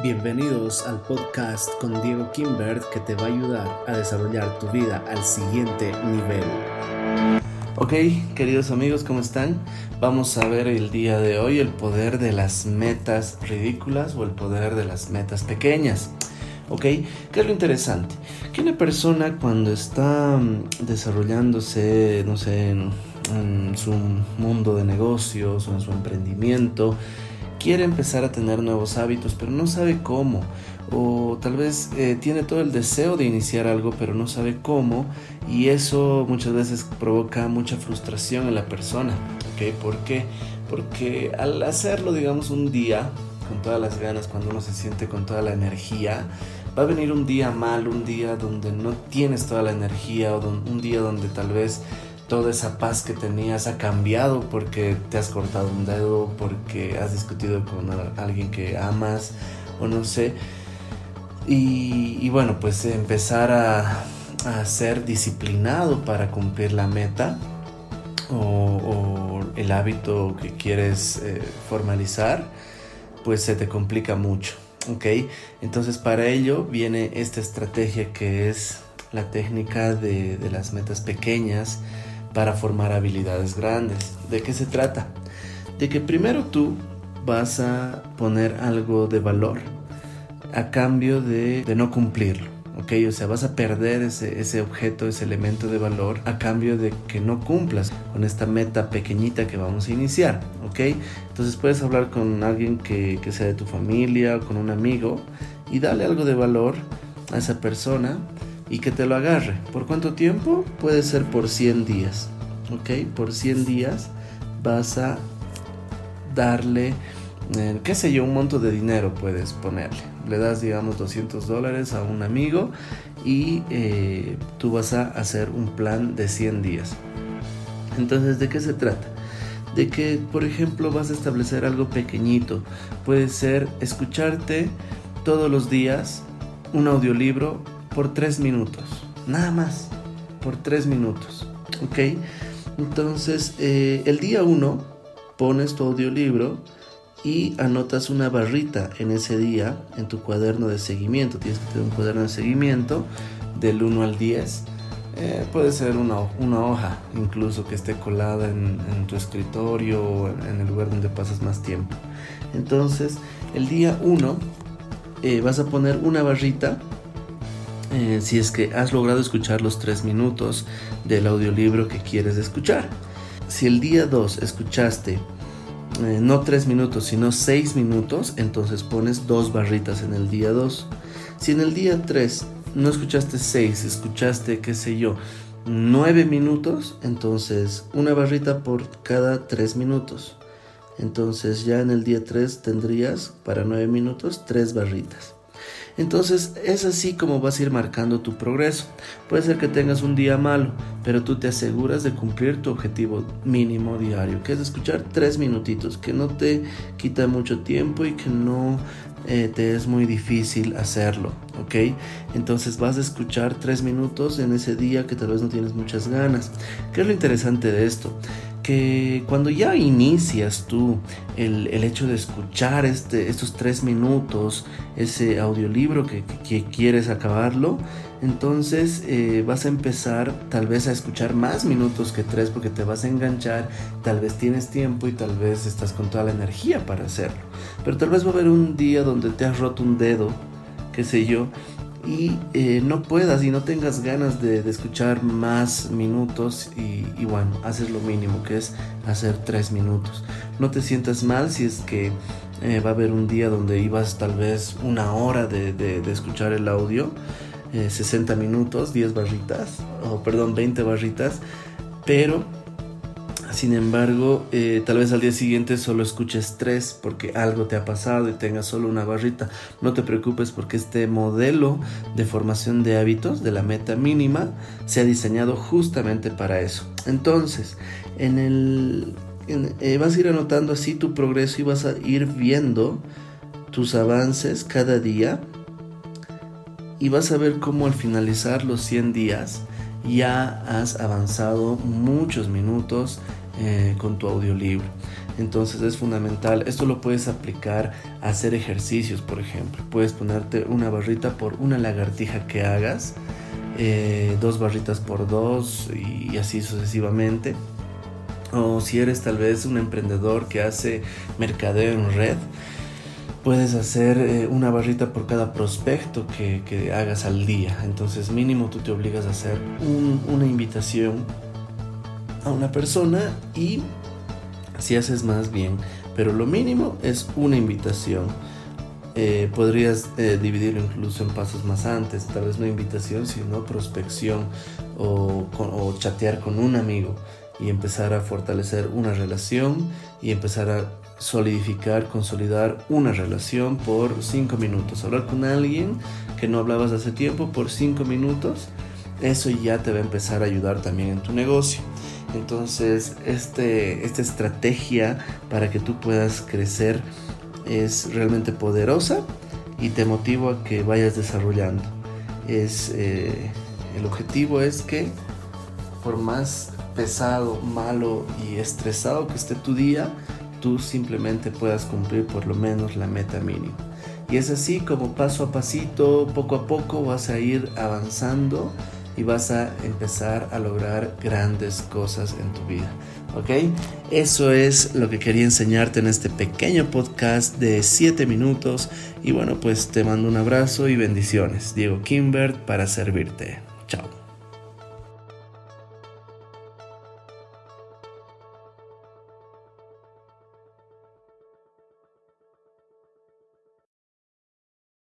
Bienvenidos al podcast con Diego Kimbert que te va a ayudar a desarrollar tu vida al siguiente nivel. Ok, queridos amigos, ¿cómo están? Vamos a ver el día de hoy el poder de las metas ridículas o el poder de las metas pequeñas. ¿Ok? ¿Qué es lo interesante? Que una persona cuando está mm, desarrollándose, no sé, en, en su mundo de negocios o en su emprendimiento, quiere empezar a tener nuevos hábitos, pero no sabe cómo. O tal vez eh, tiene todo el deseo de iniciar algo, pero no sabe cómo. Y eso muchas veces provoca mucha frustración en la persona. ¿ok? ¿Por qué? Porque al hacerlo, digamos, un día, con todas las ganas, cuando uno se siente con toda la energía, va a venir un día mal, un día donde no tienes toda la energía, o un día donde tal vez toda esa paz que tenías ha cambiado porque te has cortado un dedo, porque has discutido con alguien que amas o no sé. Y, bueno, pues empezar a, ser disciplinado para cumplir la meta o, el hábito que quieres eh, formalizar, pues se te complica mucho. ¿ok? Entonces para ello viene esta estrategia que es la técnica de las metas pequeñas para formar habilidades grandes. ¿De qué se trata? De que primero tú vas a poner algo de valor a cambio de, no cumplirlo. ¿ok? O sea, vas a perder ese, ese, objeto, ese elemento de valor a cambio de que no cumplas con esta meta pequeñita que vamos a iniciar, ¿ok? Entonces puedes hablar con alguien que, que sea de tu familia o con un amigo y darle algo de valor a esa persona y que te lo agarre. ¿Por cuánto tiempo? Puede ser por 100 días. ¿Ok? Por 100 días vas a darle, eh, qué sé yo, un monto de dinero puedes ponerle. Le das, digamos, 200 dólares a un amigo y eh, tú vas a hacer un plan de 100 días. Entonces, ¿de qué se trata? De que, por ejemplo, vas a establecer algo pequeñito. Puede ser escucharte todos los días un audiolibro por tres minutos. Nada más. Por tres minutos. ¿Ok? Entonces, eh, el día uno pones tu audiolibro y anotas una barrita en ese día en tu cuaderno de seguimiento. Tienes que tener un cuaderno de seguimiento del 1 al 10. Eh, puede ser una, hoja incluso que esté colada en, tu escritorio o en, el lugar donde pasas más tiempo. Entonces, el día 1 eh, vas a poner una barrita eh, si es que has logrado escuchar los tres minutos del audiolibro que quieres escuchar. Si el día 2 escuchaste eh, no tres minutos, sino seis minutos, entonces pones dos barritas en el día 2. Si en el día 3 no escuchaste seis, escuchaste, qué sé yo, nueve minutos, entonces una barrita por cada tres minutos. Entonces ya en el día 3 tendrías para nueve minutos tres barritas. Entonces es así como vas a ir marcando tu progreso. Puede ser que tengas un día malo, pero tú te aseguras de cumplir tu objetivo mínimo diario, que es escuchar tres minutitos, que no te quita mucho tiempo y que no eh, te es muy difícil hacerlo, ¿ok? Entonces vas a escuchar tres minutos en ese día que tal vez no tienes muchas ganas. ¿Qué es lo interesante de esto? Que cuando ya inicias tú el, hecho de escuchar este, estos tres minutos, ese audiolibro que, quieres acabarlo, entonces eh, vas a empezar tal vez a escuchar más minutos que tres porque te vas a enganchar, tal vez tienes tiempo y tal vez estás con toda la energía para hacerlo. Pero tal vez va a haber un día donde te has roto un dedo, qué sé yo, y eh, no puedas y no tengas ganas de, escuchar más minutos y, bueno, haces lo mínimo que es hacer tres minutos. No te sientas mal si es que eh, va a haber un día donde ibas tal vez una hora de, escuchar el audio, 60 eh, minutos, 10 barritas, o perdón, 20 barritas, pero sin embargo, eh, tal vez al día siguiente solo escuches tres porque algo te ha pasado y tengas solo una barrita. No te preocupes porque este modelo de formación de hábitos de la meta mínima se ha diseñado justamente para eso. Entonces, en el, eh, vas a ir anotando así tu progreso y vas a ir viendo tus avances cada día y vas a ver cómo al finalizar los 100 días ya has avanzado muchos minutos eh, con tu audiolibro. Entonces es fundamental. Esto lo puedes aplicar a hacer ejercicios, por ejemplo. Puedes ponerte una barrita por una lagartija que hagas, eh, dos barritas por dos y así sucesivamente. O si eres tal vez un emprendedor que hace mercadeo en red, puedes hacer eh, una barrita por cada prospecto que, hagas al día. Entonces mínimo tú te obligas a hacer una invitación a una persona y si haces más bien. Pero lo mínimo es una invitación. Eh, podrías eh, dividirlo incluso en pasos más antes, tal vez no invitación, sino prospección o, o chatear con un amigo y empezar a fortalecer una relación y empezar a solidificar, consolidar una relación por cinco minutos. Hablar con alguien que no hablabas hace tiempo por cinco minutos, eso ya te va a empezar a ayudar también en tu negocio. Entonces, este, esta estrategia para que tú puedas crecer es realmente poderosa y te motivo a que vayas desarrollando. Es, eh, el objetivo es que por más pesado, malo y estresado que esté tu día, tú simplemente puedas cumplir por lo menos la meta mínima. Y es así como paso a pasito, poco a poco vas a ir avanzando y vas a empezar a lograr grandes cosas en tu vida. ¿Ok? Eso es lo que quería enseñarte en este pequeño podcast de 7 minutos. Y bueno, pues te mando un abrazo y bendiciones. Diego Kimbert para servirte. Chao.